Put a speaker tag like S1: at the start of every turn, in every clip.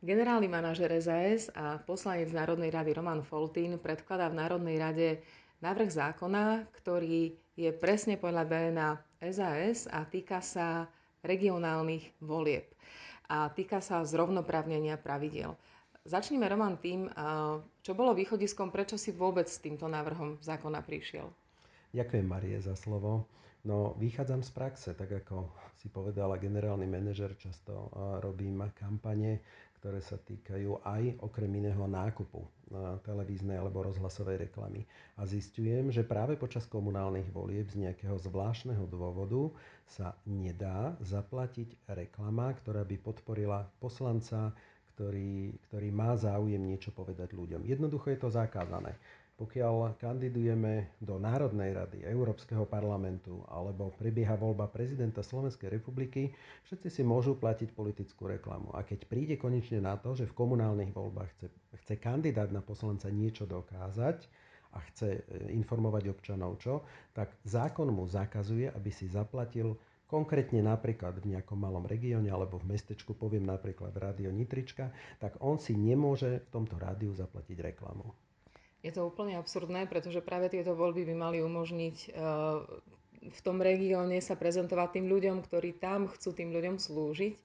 S1: Generálny manažer SAS a poslanec Národnej rady Roman Foltín predkladá v Národnej rade návrh zákona, ktorý je presne podľa DNA SAS a týka sa regionálnych volieb a týka sa zrovnoprávnenia pravidel. Začneme, Roman, tým, čo bolo východiskom, prečo si vôbec s týmto návrhom zákona prišiel.
S2: Ďakujem, Marie, za slovo. No, vychádzam z praxe, tak ako si povedala generálny manažer, často robím kampane, ktoré sa týkajú aj okrem iného nákupu televíznej alebo rozhlasovej reklamy. A zistujem, že práve počas komunálnych volieb z nejakého zvláštneho dôvodu sa nedá zaplatiť reklama, ktorá by podporila poslanca, ktorý, ktorý má záujem niečo povedať ľuďom. Jednoducho je to zakázané pokiaľ kandidujeme do Národnej rady, Európskeho parlamentu alebo prebieha voľba prezidenta Slovenskej republiky, všetci si môžu platiť politickú reklamu. A keď príde konečne na to, že v komunálnych voľbách chce, chce kandidát na poslanca niečo dokázať a chce e, informovať občanov čo, tak zákon mu zakazuje, aby si zaplatil konkrétne napríklad v nejakom malom regióne alebo v mestečku, poviem napríklad Rádio Nitrička, tak on si nemôže v tomto rádiu zaplatiť reklamu.
S1: Je to úplne absurdné, pretože práve tieto voľby by mali umožniť eh, v tom regióne sa prezentovať tým ľuďom, ktorí tam chcú tým ľuďom slúžiť.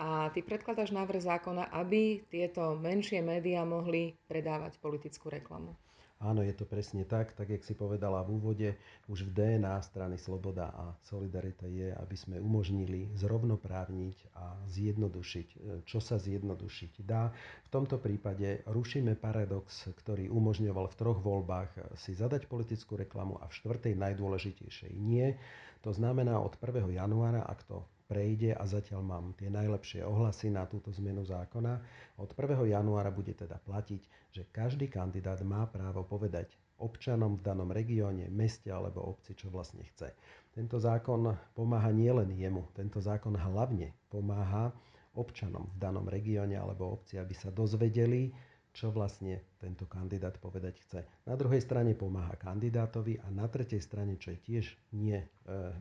S1: A ty predkladáš návrh zákona, aby tieto menšie médiá mohli predávať politickú reklamu.
S2: Áno, je to presne tak, tak jak si povedala v úvode, už v DNA strany Sloboda a Solidarita je, aby sme umožnili zrovnoprávniť a zjednodušiť, e, čo sa zjednodušiť dá. V tomto prípade rušíme paradox, ktorý umožňoval v troch voľbách si zadať politickú reklamu a v štvrtej najdôležitejšej nie. To znamená od 1. januára, ak to prejde a zatiaľ mám tie najlepšie ohlasy na túto zmenu zákona. Od 1. januára bude teda platiť, že každý kandidát má právo povedať občanom v danom regióne, meste alebo obci, čo vlastne chce. Tento zákon pomáha nielen jemu, tento zákon hlavne pomáha občanom v danom regióne alebo obci, aby sa dozvedeli, čo vlastne tento kandidát povedať chce. Na druhej strane pomáha kandidátovi a na tretej strane, čo je tiež nie e,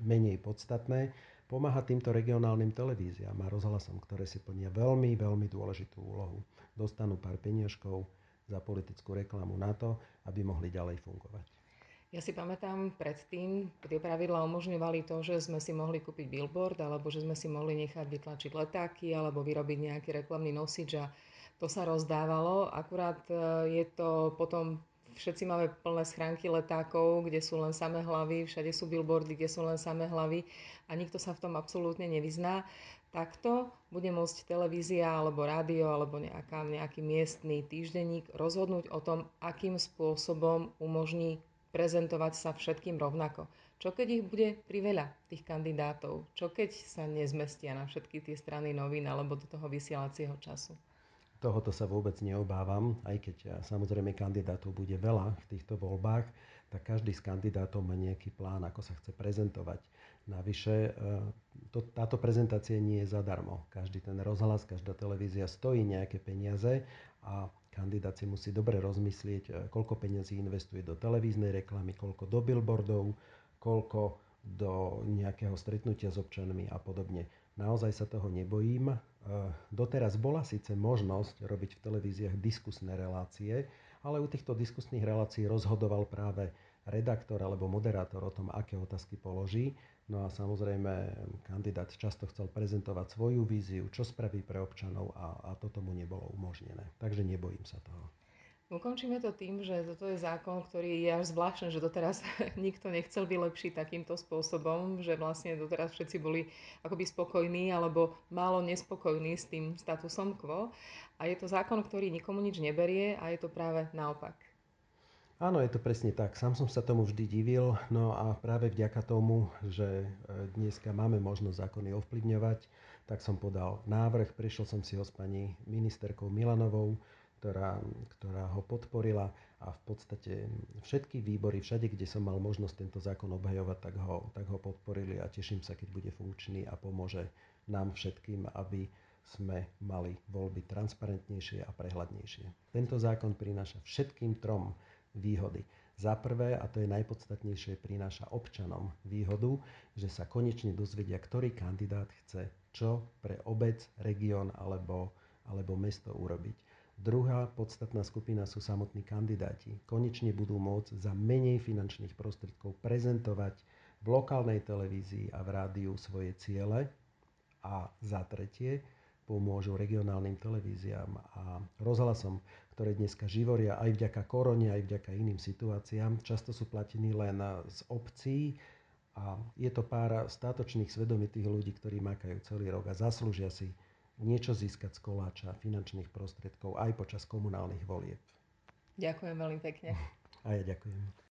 S2: menej podstatné, pomáha týmto regionálnym televíziám a rozhlasom, ktoré si plnia veľmi, veľmi dôležitú úlohu. Dostanú pár peniažkov za politickú reklamu na to, aby mohli ďalej fungovať.
S1: Ja si pamätám predtým, tie pravidla umožňovali to, že sme si mohli kúpiť billboard, alebo že sme si mohli nechať vytlačiť letáky, alebo vyrobiť nejaký reklamný nosič a to sa rozdávalo. Akurát e, je to potom všetci máme plné schránky letákov, kde sú len samé hlavy, všade sú billboardy, kde sú len samé hlavy a nikto sa v tom absolútne nevyzná. Takto bude môcť televízia alebo rádio alebo nejaká, nejaký miestny týždenník rozhodnúť o tom, akým spôsobom umožní prezentovať sa všetkým rovnako. Čo keď ich bude priveľa, tých kandidátov? Čo keď sa nezmestia na všetky tie strany novín alebo do toho vysielacieho času?
S2: Tohoto sa vôbec neobávam, aj keď eh, samozrejme kandidátov bude veľa v týchto voľbách, tak každý z kandidátov má nejaký plán, ako sa chce prezentovať. Navyše, eh, to, táto prezentácia nie je zadarmo. Každý ten rozhlas, každá televízia stojí nejaké peniaze a kandidát si musí dobre rozmyslieť, eh, koľko peniazí investuje do televíznej reklamy, koľko do billboardov, koľko do nejakého stretnutia s občanmi a podobne. Naozaj sa toho nebojím. Doteraz bola síce možnosť robiť v televíziách diskusné relácie, ale u týchto diskusných relácií rozhodoval práve redaktor alebo moderátor o tom, aké otázky položí. No a samozrejme kandidát často chcel prezentovať svoju víziu, čo spraví pre občanov a, a toto mu nebolo umožnené. Takže nebojím sa toho.
S1: Ukončíme to tým, že toto je zákon, ktorý je až zvláštne, že doteraz nikto nechcel vylepšiť takýmto spôsobom, že vlastne doteraz všetci boli akoby spokojní alebo málo nespokojní s tým statusom quo. A je to zákon, ktorý nikomu nič neberie a je to práve naopak.
S2: Áno, je to presne tak. Sám som sa tomu vždy divil, no a práve vďaka tomu, že e, dneska máme možnosť zákony ovplyvňovať, tak som podal návrh, prišiel som si ho s pani ministerkou Milanovou, ktorá, ktorá ho podporila a v podstate všetky výbory, všade, kde som mal možnosť tento zákon obhajovať, tak ho, tak ho podporili a teším sa, keď bude funkčný a pomôže nám všetkým, aby sme mali voľby transparentnejšie a prehľadnejšie. Tento zákon prináša všetkým trom výhody. Za prvé, a to je najpodstatnejšie, prináša občanom výhodu, že sa konečne dozvedia, ktorý kandidát chce čo pre obec, región alebo alebo mesto urobiť. Druhá podstatná skupina sú samotní kandidáti. Konečne budú môcť za menej finančných prostriedkov prezentovať v lokálnej televízii a v rádiu svoje ciele. A za tretie, pomôžu regionálnym televíziám a rozhlasom, ktoré dneska živoria aj vďaka korone, aj vďaka iným situáciám. Často sú platení len z obcí a je to pár státočných svedomitých ľudí, ktorí makajú celý rok a zaslúžia si niečo získať z koláča finančných prostriedkov aj počas komunálnych volieb.
S1: Ďakujem veľmi pekne.
S2: A ja ďakujem.